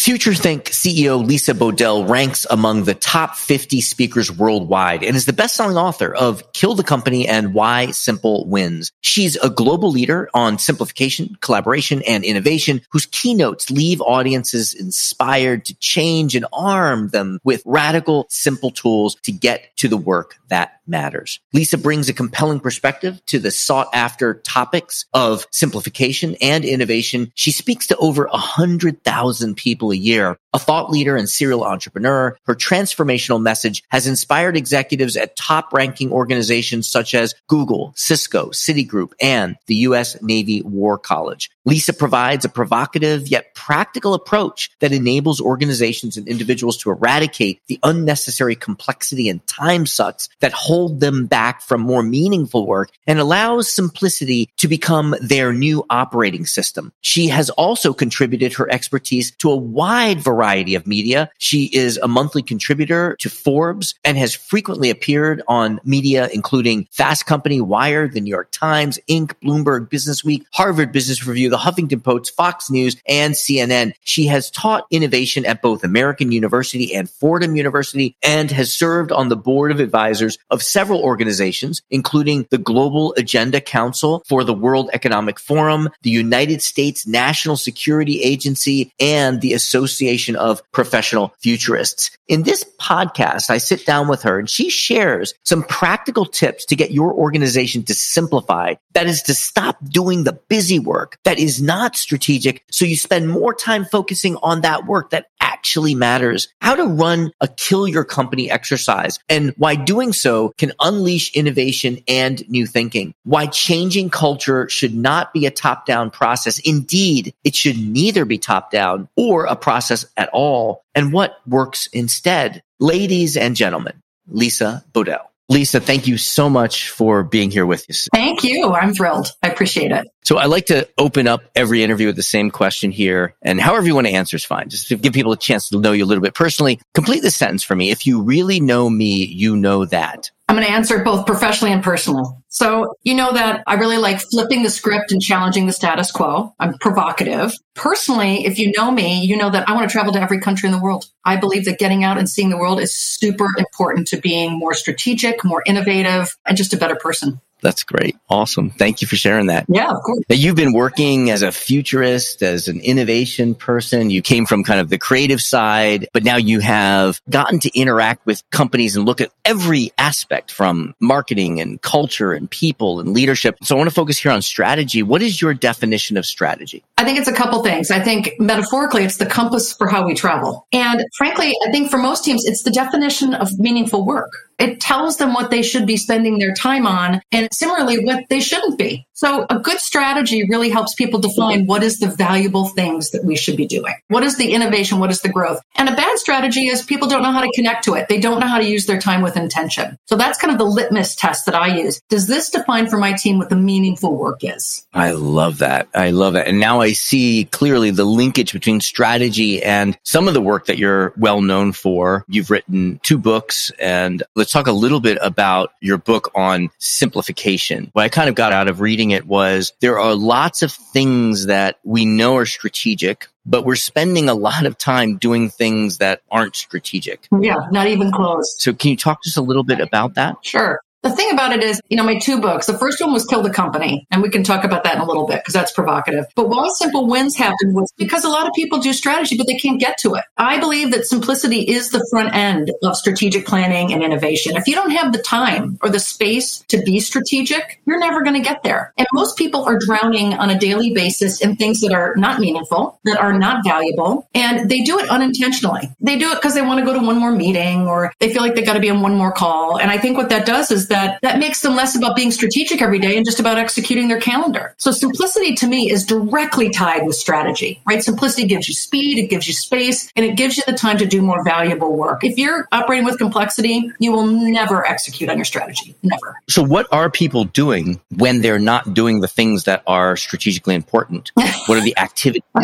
FutureThink CEO Lisa Bodell ranks among the top 50 speakers worldwide and is the best-selling author of Kill the Company and Why Simple Wins. She's a global leader on simplification, collaboration, and innovation whose keynotes leave audiences inspired to change and arm them with radical, simple tools to get to the work that matters. Lisa brings a compelling perspective to the sought after topics of simplification and innovation. She speaks to over a hundred thousand people a year. A thought leader and serial entrepreneur, her transformational message has inspired executives at top ranking organizations such as Google, Cisco, Citigroup, and the U.S. Navy War College. Lisa provides a provocative yet practical approach that enables organizations and individuals to eradicate the unnecessary complexity and time sucks that hold them back from more meaningful work and allows simplicity to become their new operating system. She has also contributed her expertise to a wide variety of media. She is a monthly contributor to Forbes and has frequently appeared on media, including Fast Company, Wired, the New York Times, Inc., Bloomberg Business Week, Harvard Business Review, the Huffington Post, Fox News, and CNN. She has taught innovation at both American University and Fordham University and has served on the board of advisors of several organizations, including the Global Agenda Council for the World Economic Forum, the United States National Security Agency, and the Association of Professional Futurists. In this podcast, I sit down with her and she shares some practical tips to get your organization to simplify. That is to stop doing the busy work that is not strategic. So you spend more time focusing on that work that actually matters, how to run a kill your company exercise and why doing so can unleash innovation and new thinking. Why changing culture should not be a top down process. Indeed, it should neither be top down or a process at all and what works instead. Ladies and gentlemen, Lisa Bodell. Lisa, thank you so much for being here with us. Thank you. I'm thrilled. I appreciate it. So I like to open up every interview with the same question here and however you want to answer is fine. Just to give people a chance to know you a little bit personally. Complete the sentence for me. If you really know me, you know that. I'm going to answer both professionally and personally. So, you know that I really like flipping the script and challenging the status quo. I'm provocative. Personally, if you know me, you know that I want to travel to every country in the world. I believe that getting out and seeing the world is super important to being more strategic, more innovative, and just a better person. That's great. Awesome. Thank you for sharing that. Yeah, of course. You've been working as a futurist, as an innovation person. You came from kind of the creative side, but now you have gotten to interact with companies and look at every aspect from marketing and culture and people and leadership. So I want to focus here on strategy. What is your definition of strategy? I think it's a couple things. I think metaphorically, it's the compass for how we travel. And frankly, I think for most teams, it's the definition of meaningful work. It tells them what they should be spending their time on and similarly what they shouldn't be. So a good strategy really helps people define what is the valuable things that we should be doing. What is the innovation? What is the growth? And a bad strategy is people don't know how to connect to it. They don't know how to use their time with intention. So that's kind of the litmus test that I use. Does this define for my team what the meaningful work is? I love that. I love that. And now I see clearly the linkage between strategy and some of the work that you're well known for. You've written two books and let's talk a little bit about your book on simplification. What I kind of got out of reading it was there are lots of things that we know are strategic, but we're spending a lot of time doing things that aren't strategic. Yeah, not even close. So can you talk just a little bit about that? Sure. The thing about it is, you know, my two books, the first one was Kill the Company, and we can talk about that in a little bit because that's provocative. But why Simple Wins happened was because a lot of people do strategy, but they can't get to it. I believe that simplicity is the front end of strategic planning and innovation. If you don't have the time or the space to be strategic, you're never going to get there. And most people are drowning on a daily basis in things that are not meaningful, that are not valuable, and they do it unintentionally. They do it because they want to go to one more meeting or they feel like they got to be on one more call. And I think what that does is that that makes them less about being strategic every day and just about executing their calendar. So simplicity to me is directly tied with strategy, right? Simplicity gives you speed, it gives you space, and it gives you the time to do more valuable work. If you're operating with complexity, you will never execute on your strategy. Never. So what are people doing when they're not doing the things that are strategically important? What are the activities?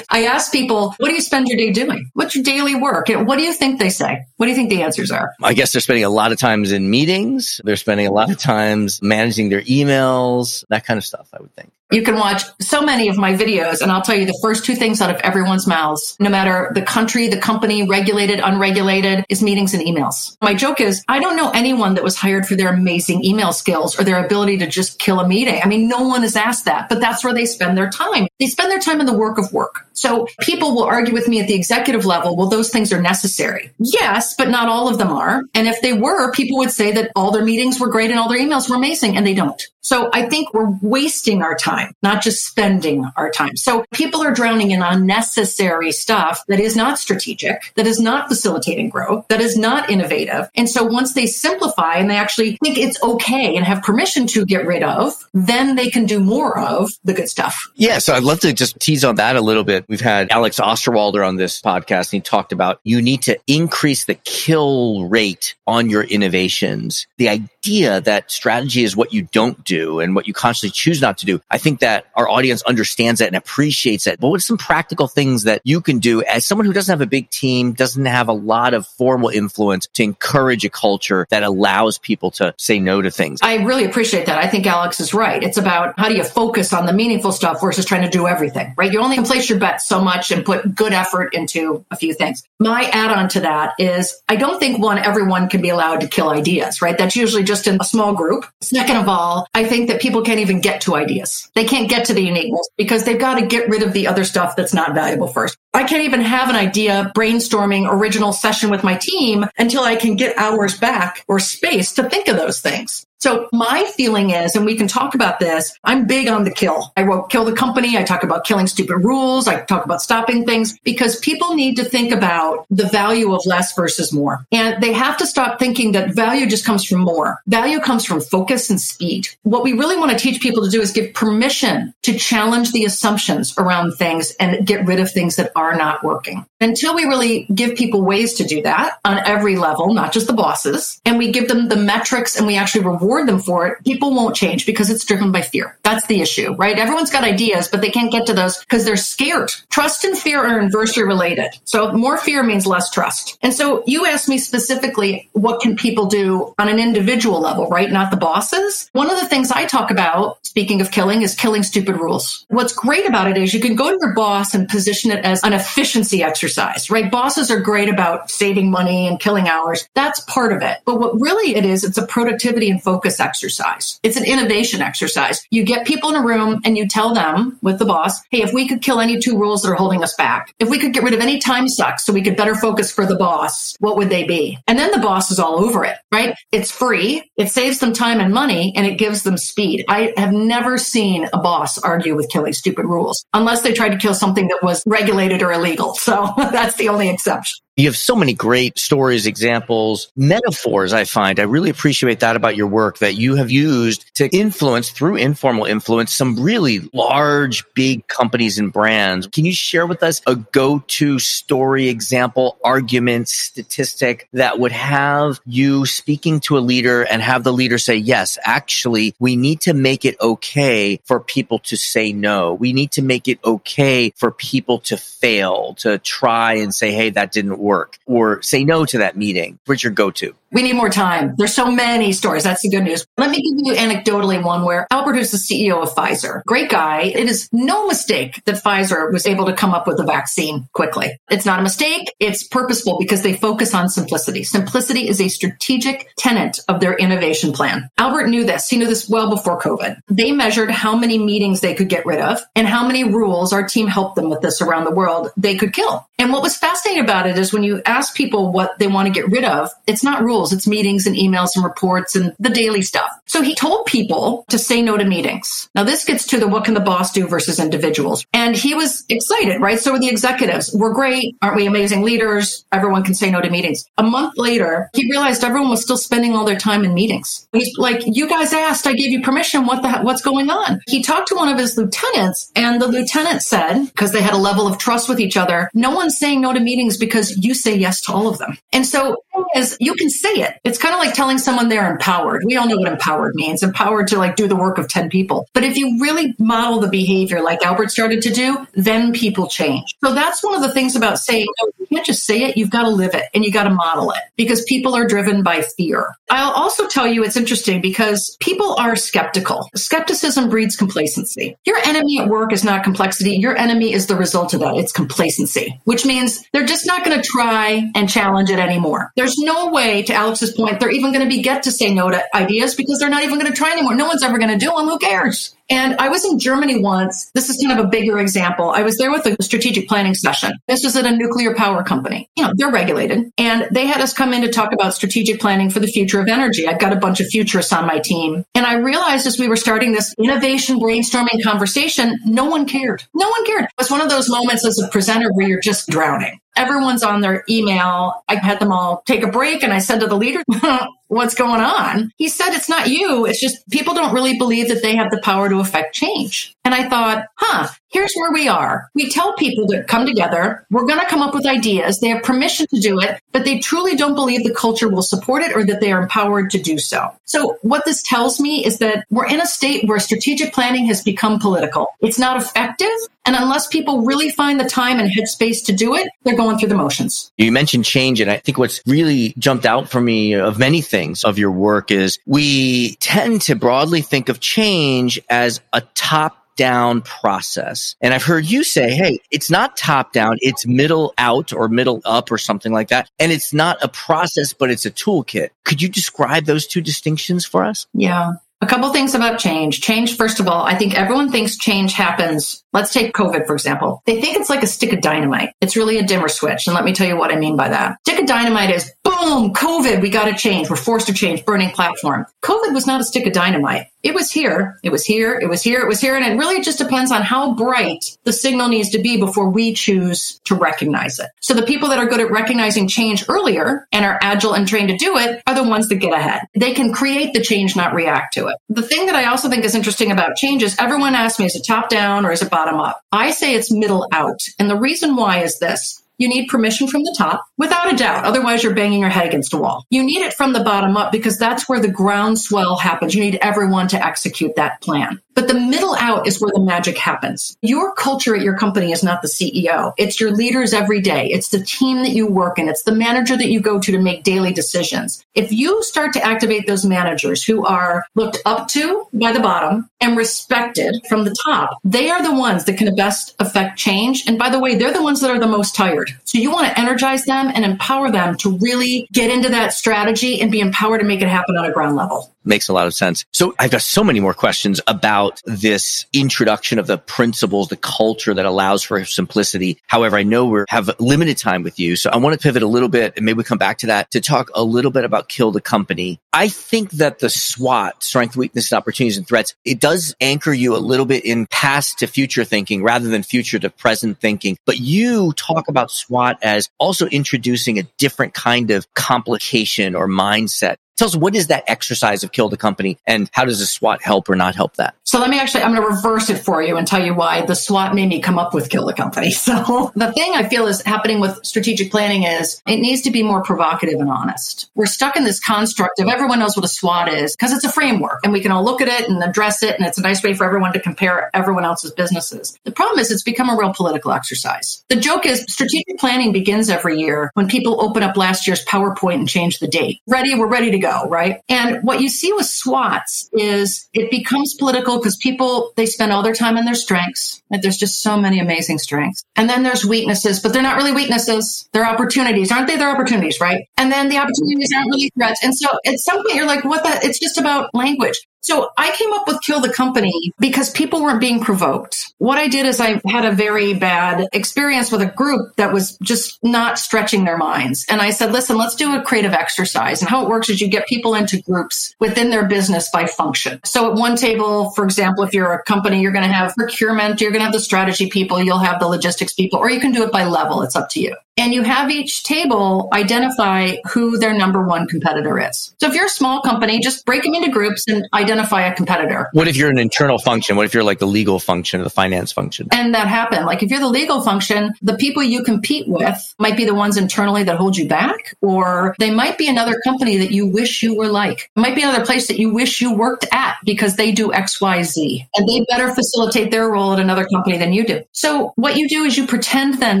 I ask people, what do you spend your day doing? What's your daily work? What do you think they say? What do you think the answers are? I guess they're spending a lot of times in meetings. They're spending a lot of times managing their emails, that kind of stuff, I would think. You can watch so many of my videos, and I'll tell you the first two things out of everyone's mouths, no matter the country, the company, regulated, unregulated, is meetings and emails. My joke is, I don't know anyone that was hired for their amazing email skills or their ability to just kill a meeting. I mean, no one has asked that, but that's where they spend their time. They spend their time in the work of work. So people will argue with me at the executive level, well, those things are necessary. Yes, but not all of them are. And if they were, people would say that all their meetings were great and all their emails were amazing, and they don't. So I think we're wasting our time, not just spending our time. So people are drowning in unnecessary stuff that is not strategic, that is not facilitating growth, that is not innovative. And so once they simplify and they actually think it's okay and have permission to get rid of, then they can do more of the good stuff. Yeah. So I'd love to just tease on that a little bit. We've had Alex Osterwalder on this podcast and he talked about you need to increase the kill rate on your innovations. The idea that strategy is what you don't do and what you constantly choose not to do. I think that our audience understands that and appreciates that. But what are some practical things that you can do as someone who doesn't have a big team, doesn't have a lot of formal influence to encourage a culture that allows people to say no to things? I really appreciate that. I think Alex is right. It's about how do you focus on the meaningful stuff versus trying to do everything, right? You only can place your bet so much and put good effort into a few things. My add on to that is I don't think one, everyone can be allowed to kill ideas, right? That's usually just in a small group. Second of all, I think that people can't even get to ideas. They can't get to the uniqueness because they've got to get rid of the other stuff that's not valuable first. I can't even have an idea brainstorming original session with my team until I can get hours back or space to think of those things. So my feeling is, and we can talk about this, I'm big on the kill. I wrote kill the company. I talk about killing stupid rules. I talk about stopping things because people need to think about the value of less versus more. And they have to stop thinking that value just comes from more. Value comes from focus and speed. What we really want to teach people to do is give permission to challenge the assumptions around things and get rid of things that are not working. Until we really give people ways to do that on every level, not just the bosses, and we give them the metrics and we actually reward them for it, people won't change because it's driven by fear. That's the issue, right? Everyone's got ideas, but they can't get to those because they're scared. Trust and fear are inversely related. So more fear means less trust. And so you asked me specifically, what can people do on an individual level, right? Not the bosses. One of the things I talk about, speaking of killing, is killing stupid rules. What's great about it is you can go to your boss and position it as an efficiency exercise, right? Bosses are great about saving money and killing hours. That's part of it. But what really it is, it's a productivity and focus exercise. It's an innovation exercise. You get people in a room and you tell them with the boss, hey, if we could kill any two rules that are holding us back, if we could get rid of any time sucks so we could better focus for the boss, what would they be? And then the boss is all over it, right? It's free. It saves them time and money and it gives them speed. I have never seen a boss argue with killing stupid rules unless they tried to kill something that was regulated or illegal. So That's the only exception. You have so many great stories, examples, metaphors. I find I really appreciate that about your work that you have used to influence through informal influence some really large, big companies and brands. Can you share with us a go-to story, example, argument, statistic that would have you speaking to a leader and have the leader say, yes, actually, we need to make it okay for people to say no. We need to make it okay for people to fail, to try and say, hey, that didn't work or say no to that meeting? Where's your go to? We need more time. There's so many stories. That's the good news. Let me give you anecdotally one where Albert, who's the CEO of Pfizer, great guy. It is no mistake that Pfizer was able to come up with a vaccine quickly. It's not a mistake. It's purposeful because they focus on simplicity. Simplicity is a strategic tenet of their innovation plan. Albert knew this. He knew this well before COVID. They measured how many meetings they could get rid of and how many rules our team helped them with this around the world they could kill. And what was fascinating about it is when you ask people what they want to get rid of, it's not rules tools. It's meetings and emails and reports and the daily stuff. So he told people to say no to meetings. Now this gets to the what can the boss do versus individuals. And he was excited, right? So were the executives. We're great. Aren't we amazing leaders? Everyone can say no to meetings. A month later, he realized everyone was still spending all their time in meetings. He's like, you guys asked, I gave you permission. What the, what's going on? He talked to one of his lieutenants and the lieutenant said, because they had a level of trust with each other, no one's saying no to meetings because you say yes to all of them. And so is you can say it. It's kind of like telling someone they're empowered. We all know what empowered means. Empowered to like do the work of 10 people. But if you really model the behavior like Albert started to do, then people change. So that's one of the things about saying, no, you can't just say it. You've got to live it and you got to model it because people are driven by fear. I'll also tell you it's interesting because people are skeptical. Skepticism breeds complacency. Your enemy at work is not complexity. Your enemy is the result of that. It's complacency, which means they're just not going to try and challenge it anymore. There's no way, to Alex's point, they're even going to be get to say no to ideas because they're not even going to try anymore. No one's ever going to do them. Who cares? And I was in Germany once. This is kind of a bigger example. I was there with a strategic planning session. This was at a nuclear power company. You know, they're regulated and they had us come in to talk about strategic planning for the future of energy. I've got a bunch of futurists on my team. And I realized as we were starting this innovation brainstorming conversation, no one cared. No one cared. It was one of those moments as a presenter where you're just drowning everyone's on their email. I had them all take a break and I said to the leader, what's going on? He said, it's not you. It's just people don't really believe that they have the power to affect change. And I thought, huh, here's where we are. We tell people to come together. We're going to come up with ideas. They have permission to do it, but they truly don't believe the culture will support it or that they are empowered to do so. So what this tells me is that we're in a state where strategic planning has become political. It's not effective. And unless people really find the time and headspace to do it, they're going through the motions. You mentioned change. And I think what's really jumped out for me of many things of your work is we tend to broadly think of change as a top down process. And I've heard you say, Hey, it's not top down. It's middle out or middle up or something like that. And it's not a process, but it's a toolkit. Could you describe those two distinctions for us? Yeah. A couple things about change. Change, first of all, I think everyone thinks change happens. Let's take COVID, for example. They think it's like a stick of dynamite. It's really a dimmer switch. And let me tell you what I mean by that. Stick of dynamite is boom, COVID, we got to change. We're forced to change, burning platform. COVID was not a stick of dynamite. It was here, it was here, it was here, it was here. And it really just depends on how bright the signal needs to be before we choose to recognize it. So the people that are good at recognizing change earlier and are agile and trained to do it are the ones that get ahead. They can create the change, not react to it. The thing that I also think is interesting about change is everyone asks me, is it top down or is it bottom up? I say it's middle out. And the reason why is this you need permission from the top without a doubt. Otherwise, you're banging your head against a wall. You need it from the bottom up because that's where the groundswell happens. You need everyone to execute that plan. But the middle out is where the magic happens. Your culture at your company is not the CEO. It's your leaders every day. It's the team that you work in. It's the manager that you go to to make daily decisions. If you start to activate those managers who are looked up to by the bottom and respected from the top, they are the ones that can best affect change. And by the way, they're the ones that are the most tired. So you want to energize them and empower them to really get into that strategy and be empowered to make it happen on a ground level. Makes a lot of sense. So I've got so many more questions about this introduction of the principles, the culture that allows for simplicity. However, I know we have limited time with you. So I want to pivot a little bit and maybe we come back to that to talk a little bit about kill the company. I think that the SWOT, strength, weaknesses, opportunities and threats, it does anchor you a little bit in past to future thinking rather than future to present thinking. But you talk about SWOT as also introducing a different kind of complication or mindset Tell us what is that exercise of kill the company and how does a SWOT help or not help that? So let me actually, I'm going to reverse it for you and tell you why the SWOT made me come up with kill the company. So the thing I feel is happening with strategic planning is it needs to be more provocative and honest. We're stuck in this construct of everyone knows what a SWOT is because it's a framework and we can all look at it and address it. And it's a nice way for everyone to compare everyone else's businesses. The problem is it's become a real political exercise. The joke is strategic planning begins every year when people open up last year's PowerPoint and change the date. Ready? We're ready to go go, right? And what you see with SWOTs is it becomes political because people, they spend all their time on their strengths. There's just so many amazing strengths. And then there's weaknesses, but they're not really weaknesses. They're opportunities. Aren't they? They're opportunities, right? And then the opportunities aren't really threats. And so at some point you're like, what the, it's just about language. So I came up with Kill the Company because people weren't being provoked. What I did is I had a very bad experience with a group that was just not stretching their minds. And I said, listen, let's do a creative exercise. And how it works is you get people into groups within their business by function. So at one table, for example, if you're a company, you're going to have procurement, you're going to have the strategy people, you'll have the logistics people, or you can do it by level. It's up to you. And you have each table identify who their number one competitor is. So if you're a small company, just break them into groups and identify a competitor. What if you're an internal function? What if you're like the legal function or the finance function? And that happened. Like if you're the legal function, the people you compete with might be the ones internally that hold you back, or they might be another company that you wish you were like. It might be another place that you wish you worked at because they do X, Y, Z, and they better facilitate their role at another company than you do. So what you do is you pretend then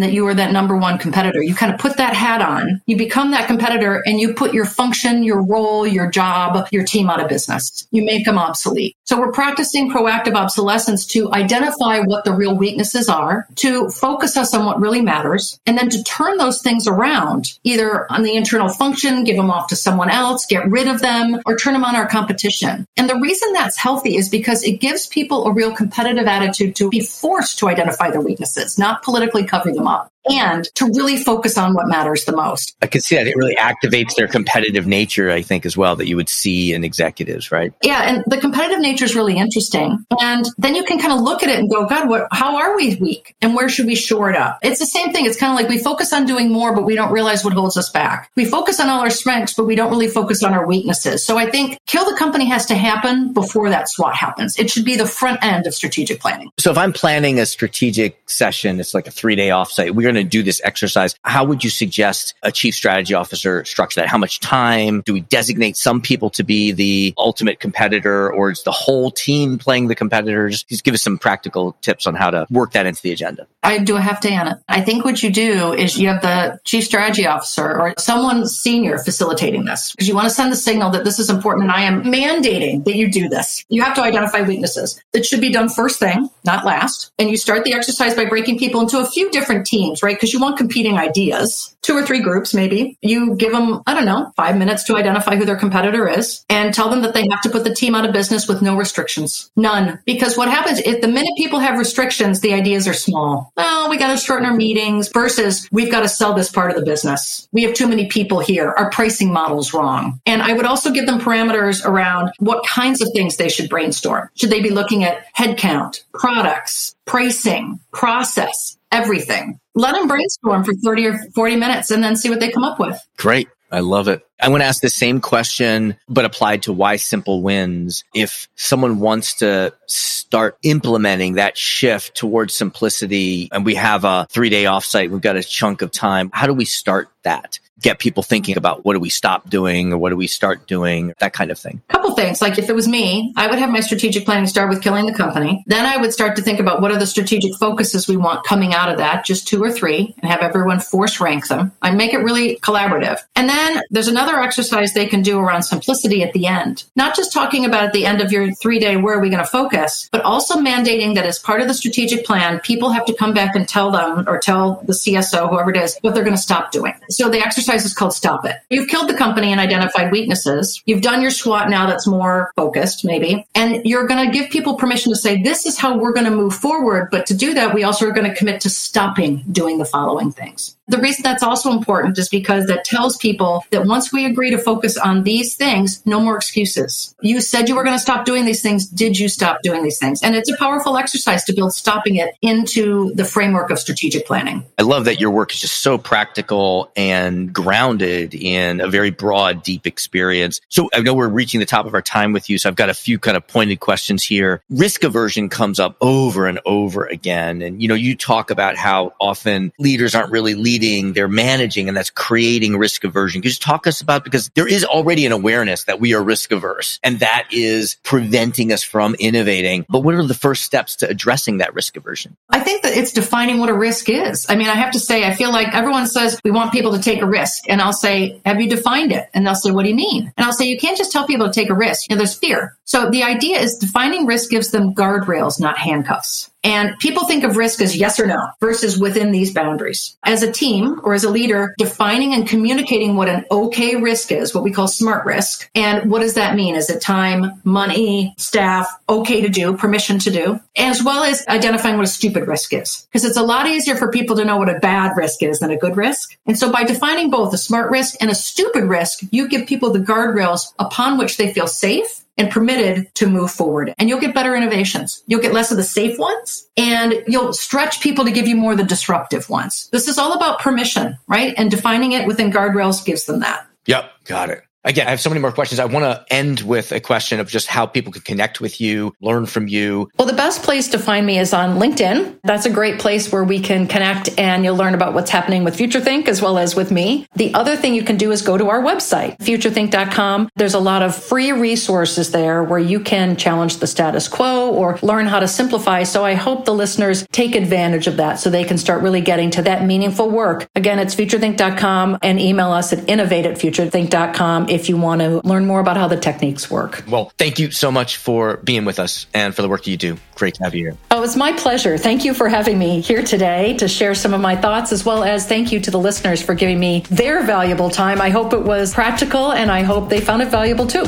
that you are that number one competitor. You kind of put that hat on, you become that competitor, and you put your function, your role, your job, your team out of business. You make them obsolete. So we're practicing proactive obsolescence to identify what the real weaknesses are, to focus us on what really matters, and then to turn those things around, either on the internal function, give them off to someone else, get rid of them, or turn them on our competition. And the reason that's healthy is because it gives people a real competitive attitude to be forced to identify their weaknesses, not politically cover them up and to really focus on what matters the most. I can see that it really activates their competitive nature, I think, as well, that you would see in executives, right? Yeah, and the competitive nature is really interesting. And then you can kind of look at it and go, God, what, how are we weak? And where should we shore it up? It's the same thing. It's kind of like we focus on doing more, but we don't realize what holds us back. We focus on all our strengths, but we don't really focus on our weaknesses. So I think kill the company has to happen before that SWOT happens. It should be the front end of strategic planning. So if I'm planning a strategic session, it's like a three day offsite. We're going to do this exercise, how would you suggest a chief strategy officer structure that? How much time? Do we designate some people to be the ultimate competitor or is the whole team playing the competitors? Just give us some practical tips on how to work that into the agenda. I do a half day on it. I think what you do is you have the chief strategy officer or someone senior facilitating this because you want to send the signal that this is important and I am mandating that you do this. You have to identify weaknesses. It should be done first thing, not last. And you start the exercise by breaking people into a few different teams, right? Because you want competing ideas, two or three groups maybe. You give them, I don't know, five minutes to identify who their competitor is and tell them that they have to put the team out of business with no restrictions. None. Because what happens if the minute people have restrictions, the ideas are small. Well, we got to shorten our meetings versus we've got to sell this part of the business. We have too many people here. Our pricing model's wrong. And I would also give them parameters around what kinds of things they should brainstorm. Should they be looking at headcount, products, pricing, process, everything. Let them brainstorm for 30 or 40 minutes and then see what they come up with. Great. I love it. I want to ask the same question, but applied to why simple wins. If someone wants to start implementing that shift towards simplicity and we have a three day offsite, we've got a chunk of time. How do we start that? Get people thinking about what do we stop doing or what do we start doing, that kind of thing. A couple things. Like if it was me, I would have my strategic planning start with killing the company. Then I would start to think about what are the strategic focuses we want coming out of that, just two or three, and have everyone force rank them. I make it really collaborative. And then there's another exercise they can do around simplicity at the end. Not just talking about at the end of your three day, where are we going to focus, but also mandating that as part of the strategic plan, people have to come back and tell them or tell the CSO, whoever it is, what they're going to stop doing. So the exercise exercise is called Stop It. You've killed the company and identified weaknesses. You've done your SWOT now that's more focused, maybe. And you're going to give people permission to say, this is how we're going to move forward. But to do that, we also are going to commit to stopping doing the following things. The reason that's also important is because that tells people that once we agree to focus on these things, no more excuses. You said you were going to stop doing these things. Did you stop doing these things? And it's a powerful exercise to build stopping it into the framework of strategic planning. I love that your work is just so practical and grounded in a very broad, deep experience. So I know we're reaching the top of our time with you. So I've got a few kind of pointed questions here. Risk aversion comes up over and over again. And, you know, you talk about how often leaders aren't really leading they're managing, and that's creating risk aversion. Could you just talk us about because there is already an awareness that we are risk averse, and that is preventing us from innovating. But what are the first steps to addressing that risk aversion? I think that it's defining what a risk is. I mean, I have to say, I feel like everyone says we want people to take a risk, and I'll say, "Have you defined it?" And they'll say, "What do you mean?" And I'll say, "You can't just tell people to take a risk. You know, there's fear." So the idea is defining risk gives them guardrails, not handcuffs. And people think of risk as yes or no versus within these boundaries. As a team or as a leader, defining and communicating what an okay risk is, what we call smart risk. And what does that mean? Is it time, money, staff, okay to do, permission to do, as well as identifying what a stupid risk is? Because it's a lot easier for people to know what a bad risk is than a good risk. And so by defining both a smart risk and a stupid risk, you give people the guardrails upon which they feel safe and permitted to move forward. And you'll get better innovations. You'll get less of the safe ones and you'll stretch people to give you more of the disruptive ones. This is all about permission, right? And defining it within guardrails gives them that. Yep, got it. Again, I have so many more questions. I want to end with a question of just how people can connect with you, learn from you. Well, the best place to find me is on LinkedIn. That's a great place where we can connect and you'll learn about what's happening with FutureThink as well as with me. The other thing you can do is go to our website, futurethink.com. There's a lot of free resources there where you can challenge the status quo or learn how to simplify. So I hope the listeners take advantage of that so they can start really getting to that meaningful work. Again, it's futurethink.com and email us at innovate at futurethink.com if you want to learn more about how the techniques work. Well, thank you so much for being with us and for the work you do. Great to have you here. Oh, it's my pleasure. Thank you for having me here today to share some of my thoughts, as well as thank you to the listeners for giving me their valuable time. I hope it was practical and I hope they found it valuable too.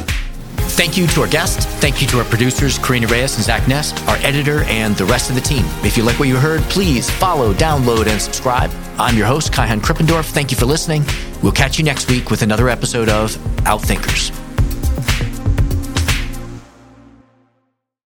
Thank you to our guests. Thank you to our producers, Karina Reyes and Zach Nest, our editor, and the rest of the team. If you like what you heard, please follow, download, and subscribe. I'm your host, Kaihan Krippendorff. Thank you for listening. We'll catch you next week with another episode of Outthinkers.